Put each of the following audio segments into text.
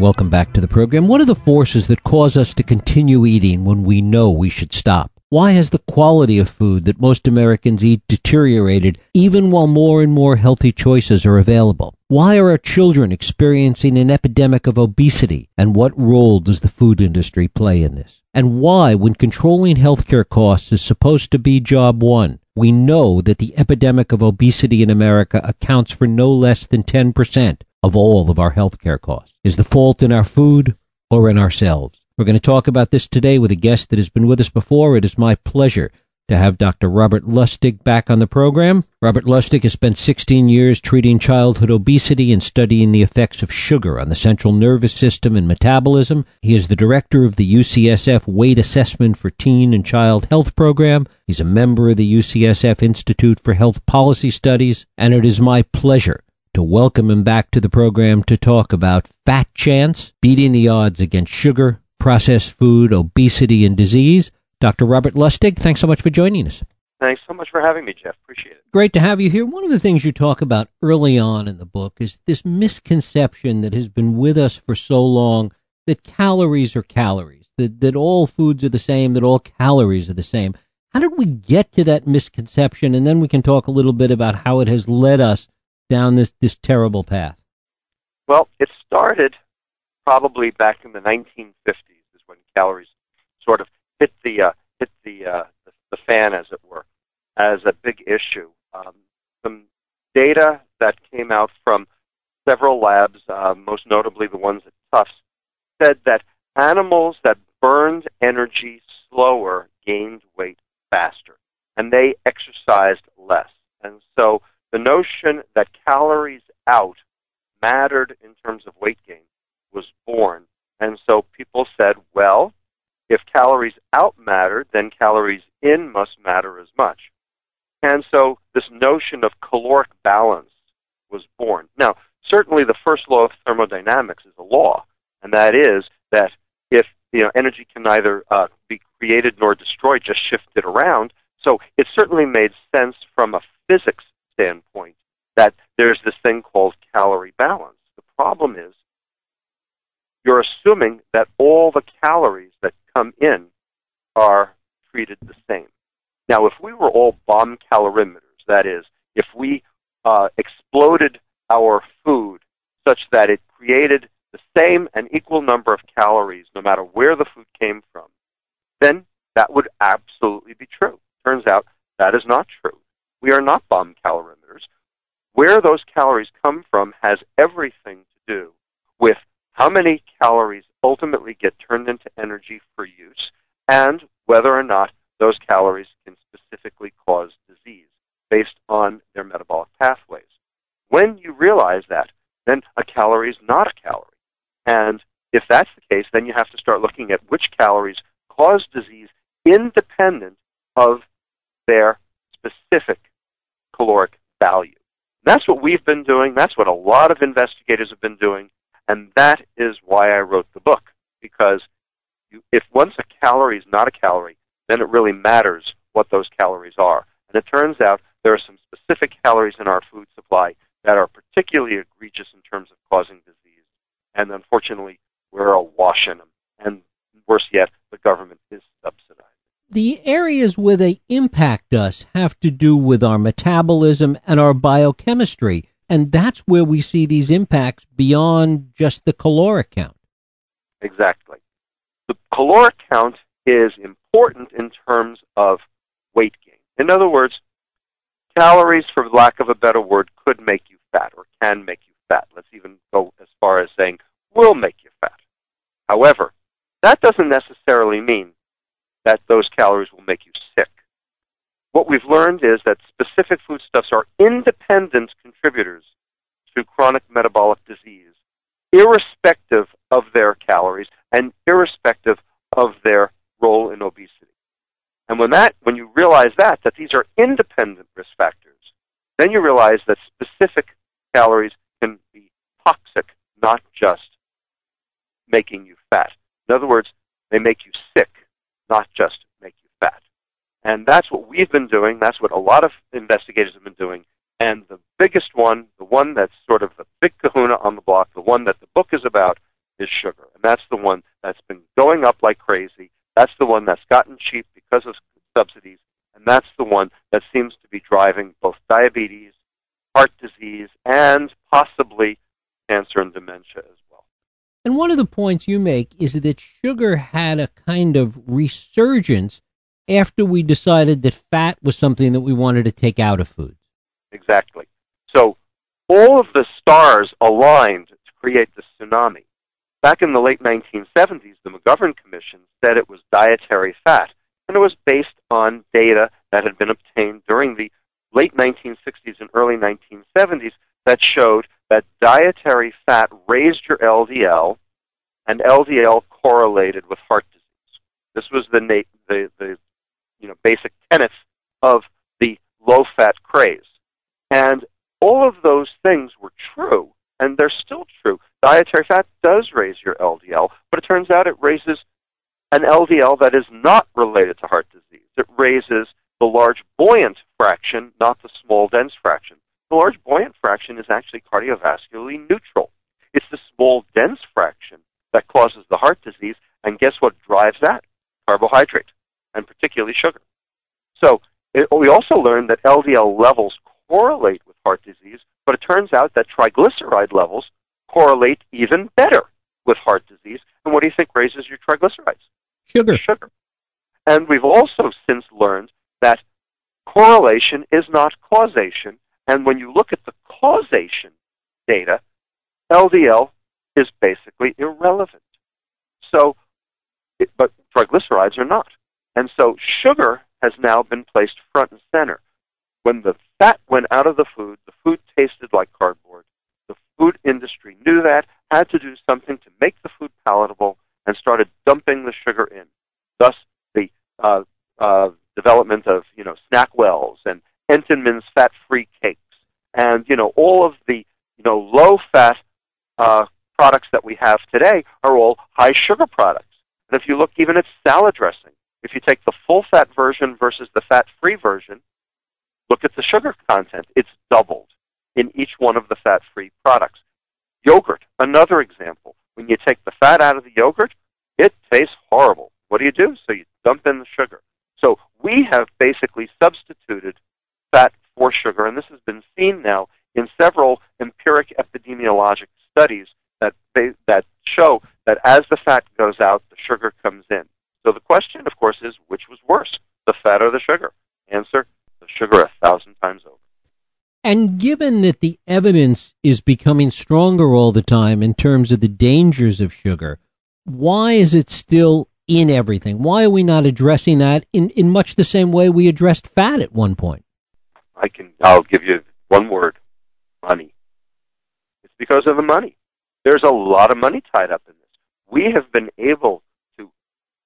Welcome back to the program. What are the forces that cause us to continue eating when we know we should stop? Why has the quality of food that most Americans eat deteriorated even while more and more healthy choices are available? Why are our children experiencing an epidemic of obesity? And what role does the food industry play in this? And why, when controlling healthcare costs is supposed to be job one, we know that the epidemic of obesity in America accounts for no less than 10% of all of our healthcare costs. Is the fault in our food or in ourselves? We're going to talk about this today with a guest that has been with us before. It is my pleasure to have Dr. Robert Lustig back on the program. Robert Lustig has spent 16 years treating childhood obesity and studying the effects of sugar on the central nervous system and metabolism. He is the director of the UCSF Weight Assessment for Teen and Child Health Program. He's a member of the UCSF Institute for Health Policy Studies, and it is my pleasure to welcome him back to the program to talk about fat chance, beating the odds against sugar, processed food, obesity, and disease. Dr. Robert Lustig, thanks so much for joining us. Thanks so much for having me, Jeff. Appreciate it. Great to have you here. One of the things you talk about early on in the book is this misconception that has been with us for so long that calories are calories, that, that all foods are the same, that all calories are the same. How did we get to that misconception? And then we can talk a little bit about how it has led us down this, this terrible path? Well, it started probably back in the 1950s, is when calories sort of hit the uh, hit the, uh, the the fan, as it were, as a big issue. Um, some data that came out from several labs, uh, most notably the ones at Tufts, said that animals that burned energy slower gained weight faster, and they exercised less. And so the notion that calories out mattered in terms of weight gain was born. And so people said, well, if calories out mattered, then calories in must matter as much. And so this notion of caloric balance was born. Now, certainly the first law of thermodynamics is a law, and that is that if you know energy can neither uh, be created nor destroyed, just shifted around. So it certainly made sense from a physics standpoint that there's this thing called calorie balance. The problem is you're assuming that all the calories that come in are treated the same. Now, if we were all bomb calorimeters, that is, if we uh, exploded our food such that it created the same and equal number of calories no matter where the food came from, then that would absolutely be true. Turns out that is not true. We are not bomb calorimeters. Where those calories come from has everything to do with how many calories ultimately get turned into energy for use and whether or not those calories can specifically cause disease based on their metabolic pathways. When you realize that, then a calorie is not a calorie. And if that's the case, then you have to start looking at which calories cause disease independent of their specific caloric value. That's what we've been doing. That's what a lot of investigators have been doing. And that is why I wrote the book. Because if once a calorie is not a calorie, then it really matters what those calories are. And it turns out there are some specific calories in our food supply that are particularly egregious in terms of causing disease. And unfortunately, we're awash in them. And worse yet, the government is subsidizing the areas where they impact us have to do with our metabolism and our biochemistry. And that's where we see these impacts beyond just the caloric count. Exactly. The caloric count is important in terms of weight gain. In other words, calories, for lack of a better word, could make you fat or can make you fat. Let's even go as far as saying will make you fat. However, that doesn't necessarily mean that those calories will make you sick. What we've learned is that specific foodstuffs are independent contributors to chronic metabolic disease, irrespective of their calories and irrespective of their role in obesity. And when that, when you realize that, that these are independent risk factors, then you realize that specific calories can be toxic, not just making you fat. In other words, they make you sick not just make you fat. And that's what we've been doing. That's what a lot of investigators have been doing. And the biggest one, the one that's sort of the big kahuna on the block, the one that the book is about, is sugar. And that's the one that's been going up like crazy. That's the one that's gotten cheap because of subsidies. And that's the one that seems to be driving both diabetes, heart disease, and possibly cancer and dementia as one of the points you make is that sugar had a kind of resurgence after we decided that fat was something that we wanted to take out of foods. Exactly. So all of the stars aligned to create the tsunami. Back in the late 1970s, the McGovern Commission said it was dietary fat, and it was based on data that had been obtained during the late 1960s and early 1970s that showed that dietary fat raised your LDL, and LDL correlated with heart disease. This was the, the, the you know, basic tenets of the low-fat craze. And all of those things were true, and they're still true. Dietary fat does raise your LDL, but it turns out it raises an LDL that is not related to heart disease. It raises the large buoyant fraction, not the small dense fraction. The large buoyant fraction is actually cardiovascularly neutral. It's the small dense fraction that causes the heart disease, and guess what drives that? Carbohydrate, and particularly sugar. So it, we also learned that LDL levels correlate with heart disease, but it turns out that triglyceride levels correlate even better with heart disease. And what do you think raises your triglycerides? Sugar. Sugar. And we've also since learned that correlation is not causation. And when you look at the causation data, LDL is basically irrelevant. So, it, but triglycerides are not. And so sugar has now been placed front and center. When the fat went out of the food, the food tasted like cardboard. The food industry knew that, had to do something to make the food palatable, and started dumping the sugar in. Thus, the uh, uh, development of you know Snackwells and Entenmann's fat-free cakes, and you know all of the you know low-fat uh, products that we have today are all high sugar products. And if you look even at salad dressing, if you take the full-fat version versus the fat-free version, look at the sugar content. It's doubled in each one of the fat-free products. Yogurt, another example. When you take the fat out of the yogurt, it tastes horrible. What do you do? So you dump in the sugar. So we have basically substituted fat for sugar, and this has been seen now in several empiric epidemiologic studies that that show that as the fat goes out, the sugar comes in. So the question, of course, is which was worse, the fat or the sugar? Answer: the sugar a thousand times over. And given that the evidence is becoming stronger all the time in terms of the dangers of sugar, why is it still in everything. Why are we not addressing that in, in much the same way we addressed fat at one point? I can I'll give you one word. Money. It's because of the money. There's a lot of money tied up in this. We have been able to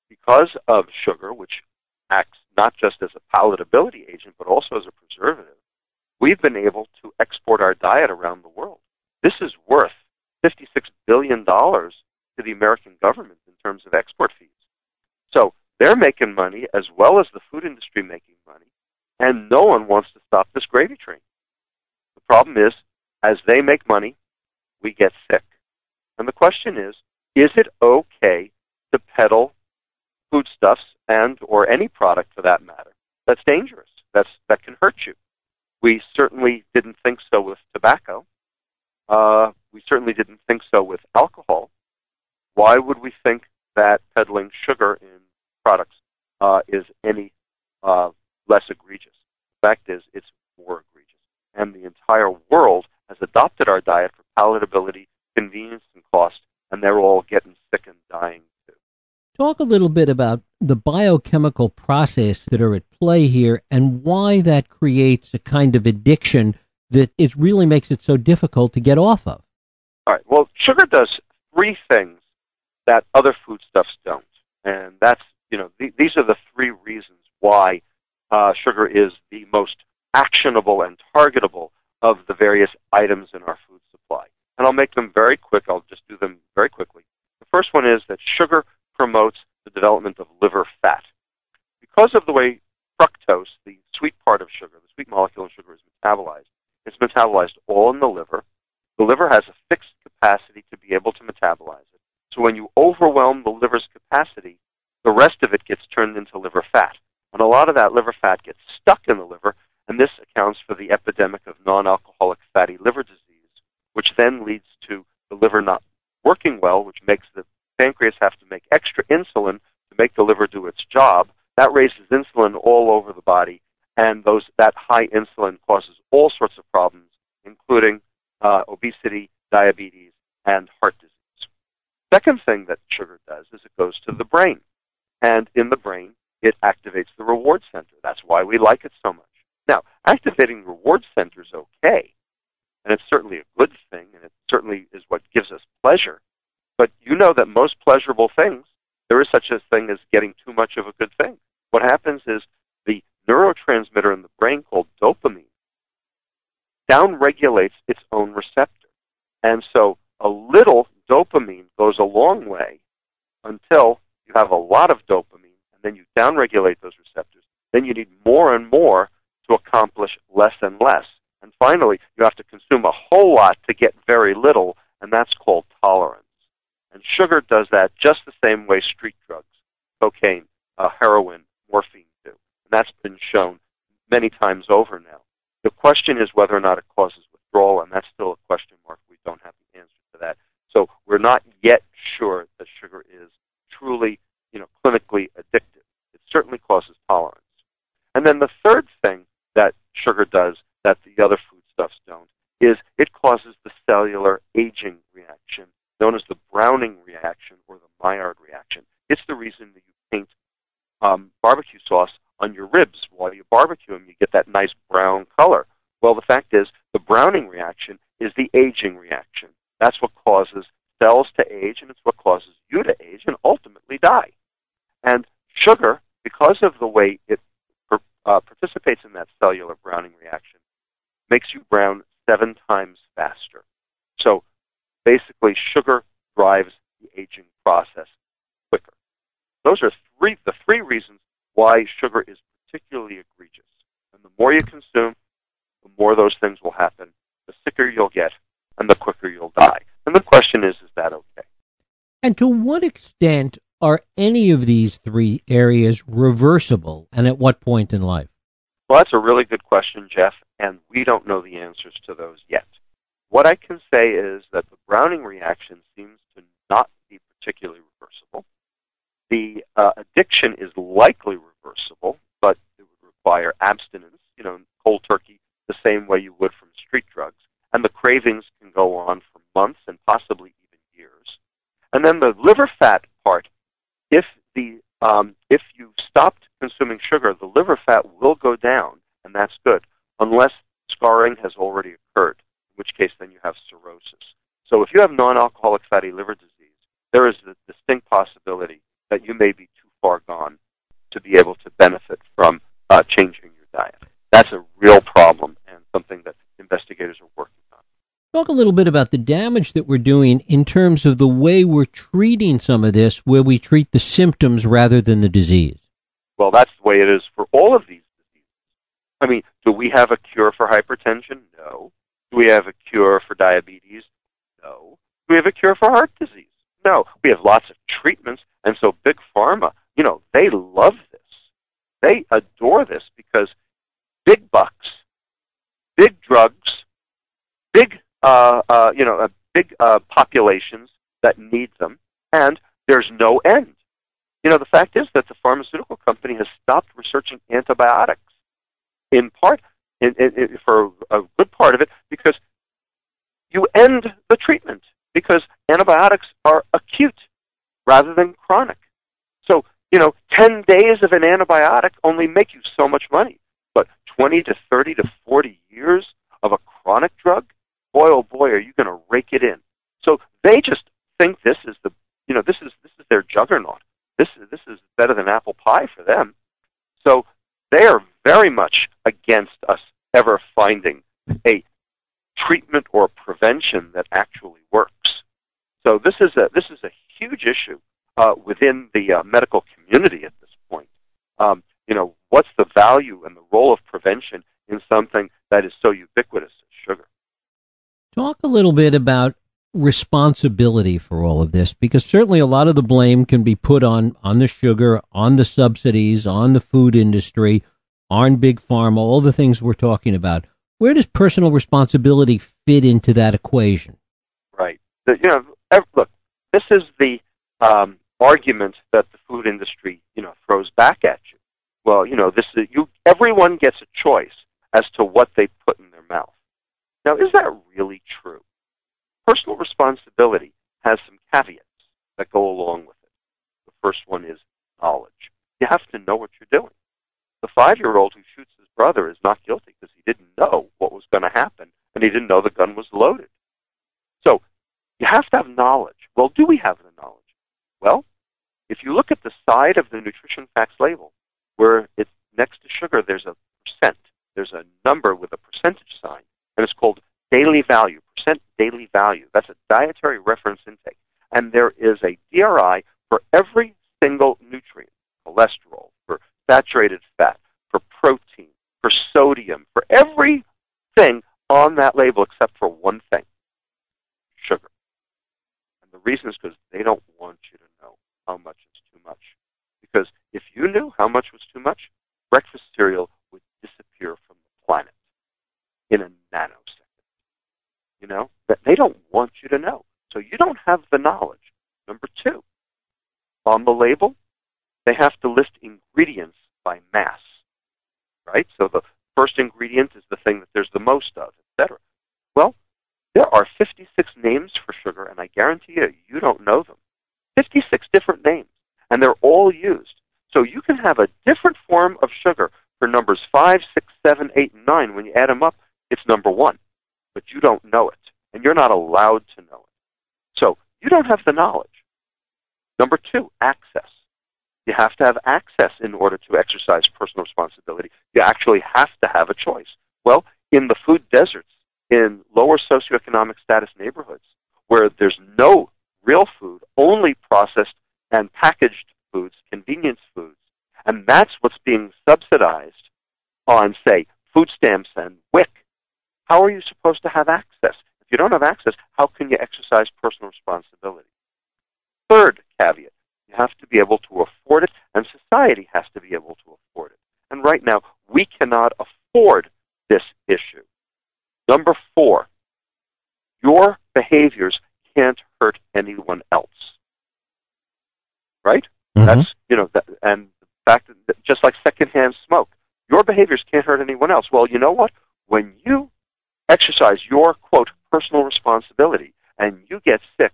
because of sugar, which acts not just as a palatability agent but also as a preservative, we've been able to export our diet around the world. This is worth $56 billion to the American government in terms of export fees. So they're making money as well as the food industry making money, and no one wants to stop this gravy train. The problem is, as they make money, we get sick. And the question is, is it okay to peddle foodstuffs and or any product for that matter that's dangerous, that's that can hurt you? We certainly didn't think so with tobacco. Uh, we certainly didn't think so with alcohol. Why would we think that peddling sugar in products uh, is any uh, less egregious. The fact is, it's more egregious. And the entire world has adopted our diet for palatability, convenience, and cost, and they're all getting sick and dying too. Talk a little bit about the biochemical process that are at play here and why that creates a kind of addiction that it really makes it so difficult to get off of. All right. Well, sugar does three things that other foodstuffs don't, and that's you know, th- these are the three reasons why uh, sugar is the most actionable and targetable of the various items in our food supply. And I'll make them very quick. I'll just do them very quickly. The first one is that sugar promotes development of liver fat. Because of the way fructose, the sweet part of sugar, the sweet molecule in sugar is metabolized, it's metabolized all in the liver. The liver has a fixed capacity to be able to metabolize it. So when you overwhelm the liver's capacity, the rest of it gets turned into liver fat. And a lot of that liver fat gets stuck in the liver, and this accounts for the epidemic of non-alcoholic fatty liver disease, which then leads to the liver not working well, which makes the pancreas have to make extra insulin to make the liver do its job. That raises insulin all over the body, and those that high insulin causes all sorts of problems, including uh, obesity, diabetes, and heart disease. Second thing that sugar does is it goes to the brain, and in the brain it activates the reward center. That's why we like it so much. Now, activating the reward center is okay, and it's certainly a good thing, and it certainly is what gives us pleasure. But you know that most pleasurable things, there is such a thing as getting too much of a good thing. What happens is the neurotransmitter in the brain called dopamine downregulates its own receptor. And so a little dopamine goes a long way until you have a lot of dopamine, and then you downregulate those receptors. Then you need more and more to accomplish less and less. And finally, you have to consume a whole lot to get very little, and that's called tolerance. And sugar does that just the same way street drugs, cocaine, uh, heroin, morphine do. And that's been shown many times over now. The question is whether or not it causes withdrawal, and that's still a question mark. We don't have the answer to that. So we're not yet sure that sugar is truly, you know, clinically addictive. It certainly causes tolerance. And then the third thing that sugar does that the other foodstuffs don't is it causes the cellular aging reaction known as the Browning reaction or the Maillard reaction. It's the reason that you paint um, barbecue sauce on your ribs while you barbecue them. You get that nice brown color. Well, the fact is, the Browning reaction is the aging reaction. That's what causes cells to age, and it's what causes you to age and ultimately die. And sugar, because of the way it uh, participates in that cellular browning reaction, makes you brown seven times faster. So basically, sugar drives the aging process quicker. Those are three the three reasons why sugar is particularly egregious. And the more you consume, the more those things will happen. The sicker you'll get, and the quicker you'll die. And the question is, is that okay? And to what extent are any of these three areas reversible, and at what point in life? Well, that's a really good question, Jeff, and we don't know the answers to those yet. What I can say is that the Browning reaction seems to not be particularly reversible. The uh, addiction is likely reversible, but it would require abstinence, you know, cold turkey, the same way you would from street drugs. And the cravings can go on for months and possibly even years. And then the liver fat part, if the um, if you stopped consuming sugar, the liver fat will go down, and that's good, unless scarring has already occurred, in which case then you have cirrhosis. So if you have non-alcoholic fatty liver disease, there is a distinct possibility that you may be too far gone to be able to benefit from uh, changing your diet. That's a real problem and something that investigators are working on. Talk a little bit about the damage that we're doing in terms of the way we're treating some of this, where we treat the symptoms rather than the disease. Well, that's the way it is for all of these diseases. I mean, do we have a cure for hypertension? No. Do we have a cure for diabetes? No. Do we have a cure for heart disease? No. We have lots of treatments, and so big pharma, you know, they love this. They adore this because big bucks, big drugs, big uh, uh, you know, uh, big uh, populations that need them, and there's no end. You know, the fact is that the pharmaceutical company has stopped researching antibiotics, in part, in, in, in, for a good part of it, because you end the treatment because antibiotics are acute rather than chronic. You know, 10 days of an antibiotic only make you so much money, but 20 to 30 to 40 years of a chronic drug boy oh boy are you going to rake it in. So they just think this is the you know this is this is their juggernaut. This is this is better than apple pie for them. So they are very much against us ever finding a treatment or prevention that actually works. So this is a this is a huge issue uh, within the uh, medical community at this point. Um, you know, what's the value and the role of prevention in something that is so ubiquitous as sugar? Talk a little bit about responsibility for all of this? Because certainly a lot of the blame can be put on, on the sugar, on the subsidies, on the food industry, on big pharma, all the things we're talking about. Where does personal responsibility fit into that equation? Right. You know, look, this is the um, argument that the food industry, you know, throws back at you. Well, you know, this is you. Everyone gets a choice as to what they put in their mouth. Now, is that really true? Personal responsibility has some caveats that go along with it. The first one is knowledge. You have to know what you're doing. The five-year-old who shoots his brother is not guilty because he didn't know what was going to happen and he didn't know the gun was loaded. So you have to have knowledge. Well, do we have the knowledge? Well, if you look at the side of the nutrition facts label, where it's next to sugar, there's a percent. There's a number with a percentage sign, and it's called daily value, percent daily value. That's a dietary reference intake. And there is a DRI for every single nutrient, cholesterol, for saturated fat, for protein, for sodium, for everything on that label except for one thing, sugar. And the reason is because they don't want you to how much is too much. Because if you knew how much was too much, breakfast cereal would disappear from the planet in a nanosecond. You know? But they don't want you to know. So you don't have the knowledge. Number two, on the label, they have to list ingredients by mass. Right? So the first ingredient is the thing that there's the most of, etc. Well, there are 56 names for sugar, and I guarantee you, you don't know them. 56 different names, and they're all used. So you can have a different form of sugar for numbers 5, 6, 7, 8, and 9. When you add them up, it's number 1, but you don't know it, and you're not allowed to know it. So you don't have the knowledge. Number 2, access. You have to have access in order to exercise personal responsibility. You actually have to have a choice. Well, in the food deserts, in lower socioeconomic status neighborhoods, where there's no real food, only processed and packaged foods, convenience foods, and that's what's being subsidized on, say, food stamps and WIC. How are you supposed to have access? If you don't have access, how can you exercise personal responsibility? Third caveat, you have to be able to afford it, and society has to be able to afford it. And right now, we cannot afford this issue. Number four, your behaviors can't hurt anyone else. Right? Mm-hmm. That's you know, that, and the fact that just like secondhand smoke, your behaviors can't hurt anyone else. Well, you know what? When you exercise your quote personal responsibility and you get sick,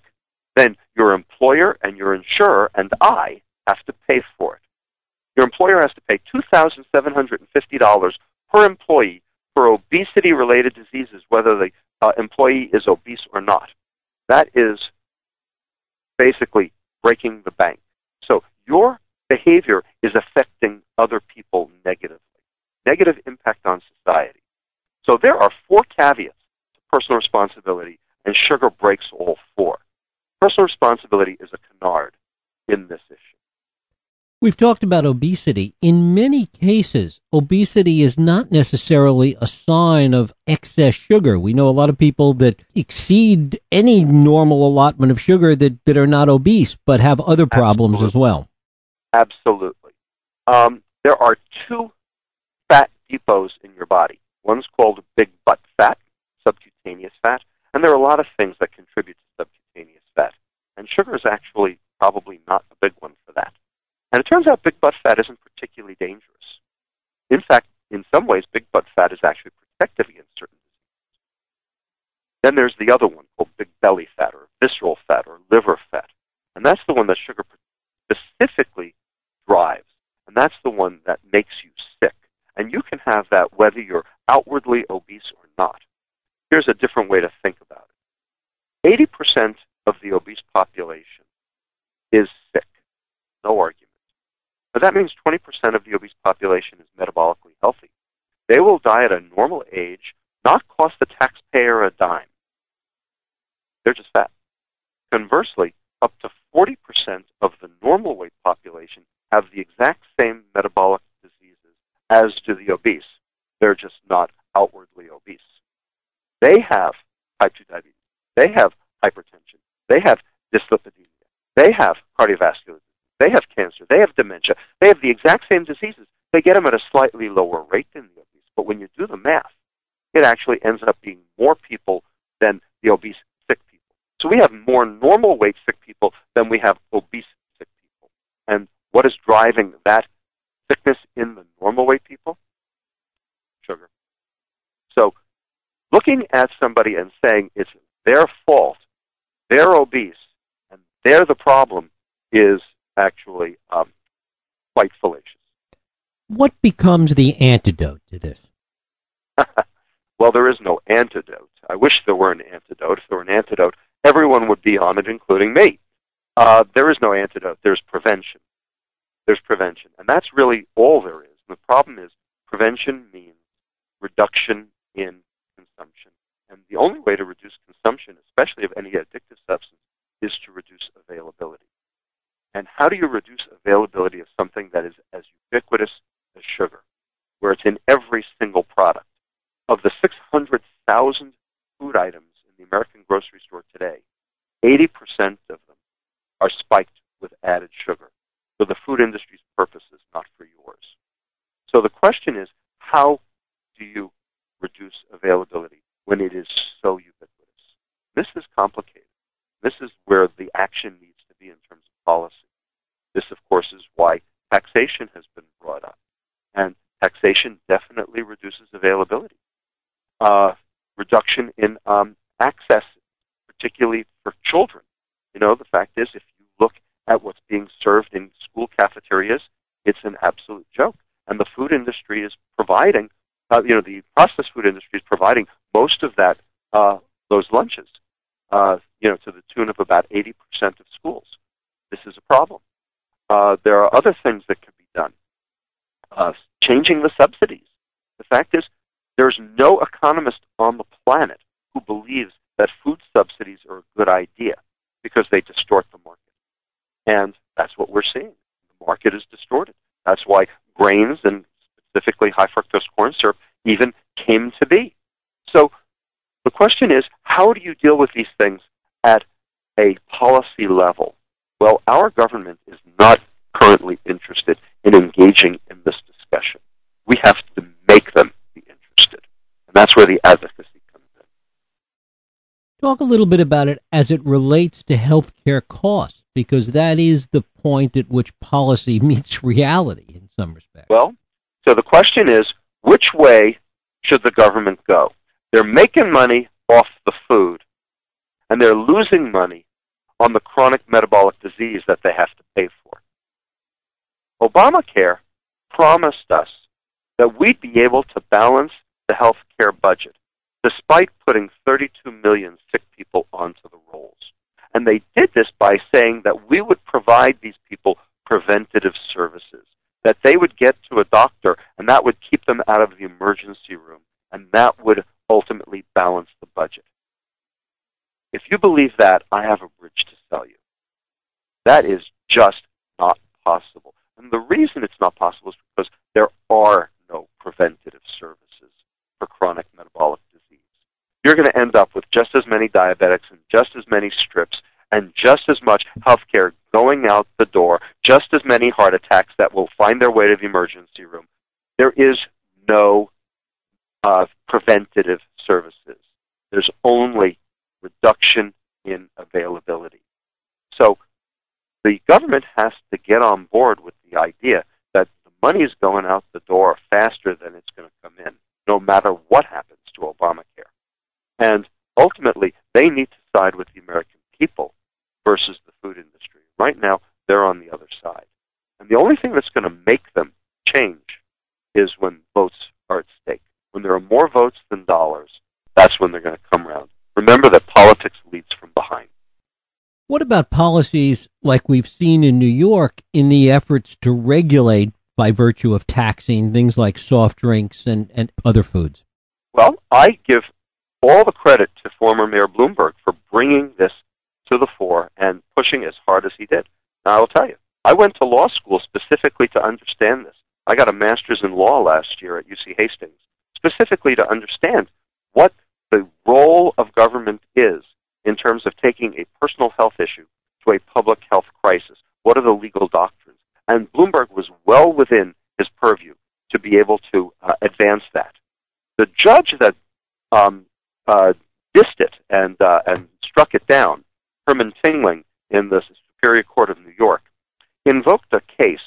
then your employer and your insurer and I have to pay for it. Your employer has to pay two thousand seven hundred and fifty dollars per employee for obesity related diseases, whether the uh, employee is obese or not. That is basically breaking the bank. So your behavior is affecting other people negatively. Negative impact on society. So there are four caveats to personal responsibility, and sugar breaks all four. Personal responsibility is a canard in this issue. We've talked about obesity. In many cases, obesity is not necessarily a sign of excess sugar. We know a lot of people that exceed any normal allotment of sugar that, that are not obese, but have other problems Absolutely. as well. Absolutely. Um, there are two fat depots in your body. One's called big butt fat, subcutaneous fat, and there are a lot of things that contribute to subcutaneous fat. And sugar is actually probably not a big one for that. And it turns out big butt fat isn't particularly dangerous. In fact, in some ways, big butt fat is actually protective against certain diseases. Then there's the other one called big belly fat or visceral fat or liver fat. And that's the one that sugar specifically drives. And that's the one that makes you sick. And you can have that whether you're outwardly obese or not. Here's a different way to think about it 80% of the obese population is sick. No argument. That means 20% of the obese population is metabolically healthy. They will die at a normal age, not cost the taxpayer a dime. They're just fat. Conversely, up to 40% of the normal weight population have the exact same metabolic diseases as do the obese. They're just not outwardly obese. They have type 2 diabetes. They have hypertension. They have dyslipidemia. They have cardiovascular disease. They have cancer. They have dementia. They have the exact same diseases. They get them at a slightly lower rate than the obese. But when you do the math, it actually ends up being more people than the obese sick people. So we have more normal weight sick people than we have obese sick people. And what is driving that sickness in the normal weight people? Sugar. So looking at somebody and saying it's their fault, they're obese, and they're the problem is actually um, quite fallacious. What becomes the antidote to this? well, there is no antidote. I wish there were an antidote. If there were an antidote, everyone would be on it, including me. Uh, there is no antidote. There's prevention. There's prevention. And that's really all there is. And the problem is prevention means reduction in consumption. And the only way to reduce consumption, especially of any addictive substance, is to reduce availability. And how do you reduce availability of something that is as ubiquitous as sugar, where it's in every single product? Of the 600,000 food items in the American grocery store today, 80% of them are spiked with added sugar for the food industry's purposes, not for yours. So the question is, how do you reduce availability when it is so ubiquitous? This is complicated. This is where the action needs to be in terms of policy. This, of course, is why taxation has been brought up. And taxation definitely reduces availability. Uh, reduction in um, access, particularly for children. You know, the fact is, if you look at what's being served in school cafeterias, it's an absolute joke. And the food industry is providing, uh, you know, the processed food industry is providing most of that, uh, those lunches, uh, you know, to the tune of about 80% of schools. This is a problem. Uh, there are other things that can be done. Uh, changing the subsidies. The fact is, there's no economist on the planet who believes that food subsidies are a good idea because they distort the market. And that's what we're seeing. The market is distorted. That's why grains and specifically high fructose corn syrup even came to be. So the question is, how do you deal with these things at a policy level? Well, our government is not currently interested in engaging in this discussion. We have to make them be interested. And that's where the advocacy comes in. Talk a little bit about it as it relates to healthcare costs, because that is the point at which policy meets reality in some respects. Well, so the question is, which way should the government go? They're making money off the food, and they're losing money on the chronic metabolic disease that they have to pay for. Obamacare promised us that we'd be able to balance the health care budget despite putting 32 million sick people onto the rolls. And they did this by saying that we would provide these people preventative services, that they would get to a doctor and that would keep them out of the emergency room, and that would ultimately balance the budget. If you believe that, I have a bridge to sell you. That is just not possible. And the reason it's not possible is because there are no preventative services for chronic metabolic disease. You're going to end up with just as many diabetics and just as many strips and just as much health care going out the door, just as many heart attacks that will find their way to the emergency room. There is no uh, preventative services. There's only reduction in availability. So the government has to get on board with the idea that the money is going out the door faster than it's going to come in, no matter what happens to Obamacare. And ultimately, they need to side with the American people versus the food industry. Right now, they're on the other side. And the only thing that's going to make them change is when votes are at stake. When there are more votes than dollars, that's when they're going to come around. Remember that politics leads from behind. What about policies like we've seen in New York in the efforts to regulate by virtue of taxing things like soft drinks and, and other foods? Well, I give all the credit to former Mayor Bloomberg for bringing this to the fore and pushing as hard as he did. Now, I will tell you, I went to law school specifically to understand this. I got a master's in law last year at UC Hastings, specifically to understand what the role of government is in terms of taking a personal health issue to a public health crisis. What are the legal doctrines? And Bloomberg was well within his purview to be able to uh, advance that. The judge that um, uh, dissed it and uh, and struck it down, Herman Tingling in the Superior Court of New York, invoked a case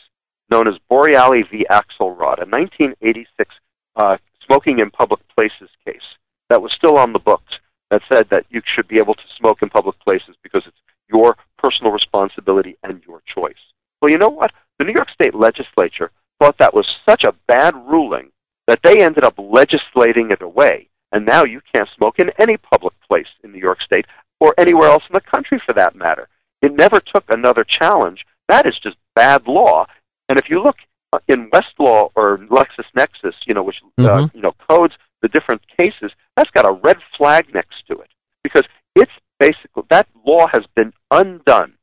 known as Boreali v. Axelrod, a 1986 uh, smoking in public places case that was still on the books that said that you should be able to smoke in public places because it's your personal responsibility and your choice. Well, you know what? The New York State legislature thought that was such a bad ruling that they ended up legislating it away. And now you can't smoke in any public place in New York State or anywhere else in the country for that matter. It never took another challenge. That is just bad law. And if you look in Westlaw or LexisNexis, you know, which uh, mm-hmm. uh, you know codes the different cases, that's got a red flag next to it because it's basically that law has been undone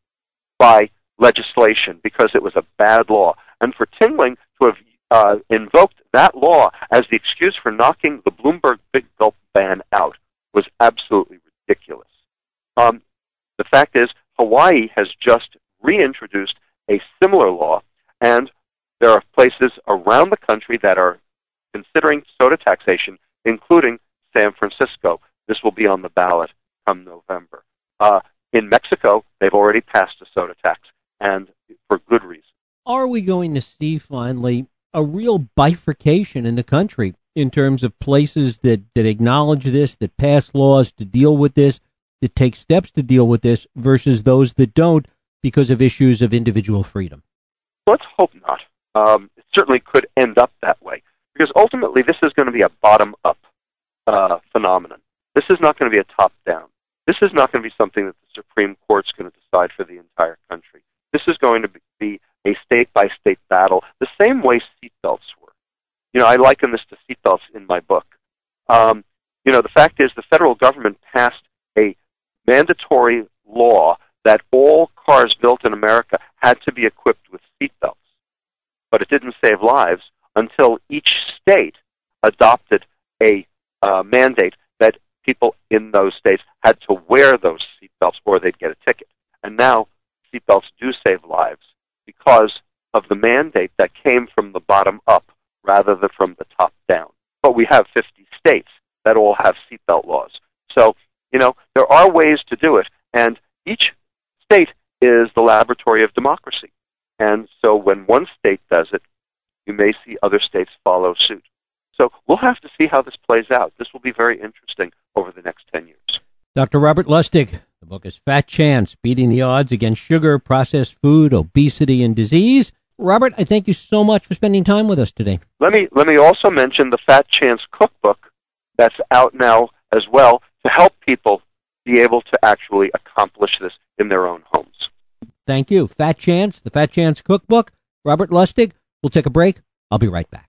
by legislation because it was a bad law. And for Tingling to have uh, invoked that law as the excuse for knocking the Bloomberg Big Gulp ban out was absolutely ridiculous. Um, the fact is, Hawaii has just reintroduced a similar law, and there are places around the country that are considering soda taxation, including San Francisco. This will be on the ballot come November. Uh, in Mexico, they've already passed a soda tax, and for good reason. Are we going to see finally a real bifurcation in the country in terms of places that, that acknowledge this, that pass laws to deal with this, that take steps to deal with this, versus those that don't because of issues of individual freedom? Let's hope not. Um, it certainly could end up that way because ultimately this is going to be a bottom up uh, phenomenon. This is not going to be a top down. This is not going to be something that the Supreme Court's going to decide for the entire country. This is going to be a state by state battle, the same way seatbelts were. You know, I liken this to seatbelts in my book. Um, you know, the fact is the federal government passed a mandatory law that all cars built in America had to be equipped with seatbelts. But it didn't save lives until each state adopted a uh, mandate that people in those states had to wear those seatbelts or they'd get a ticket. And now seatbelts do save lives because of the mandate that came from the bottom up rather than from the top down. But we have 50 states that all have seatbelt laws. So, you know, there are ways to do it, and each state is the laboratory of democracy. And so when one state does it, you may see other states follow suit. So we'll have to see how this plays out. This will be very interesting over the next 10 years. Dr. Robert Lustig, the book is Fat Chance Beating the Odds Against Sugar, Processed Food, Obesity, and Disease. Robert, I thank you so much for spending time with us today. Let me, let me also mention the Fat Chance cookbook that's out now as well to help people be able to actually accomplish this in their own homes. Thank you. Fat Chance, the Fat Chance cookbook. Robert Lustig, we'll take a break. I'll be right back.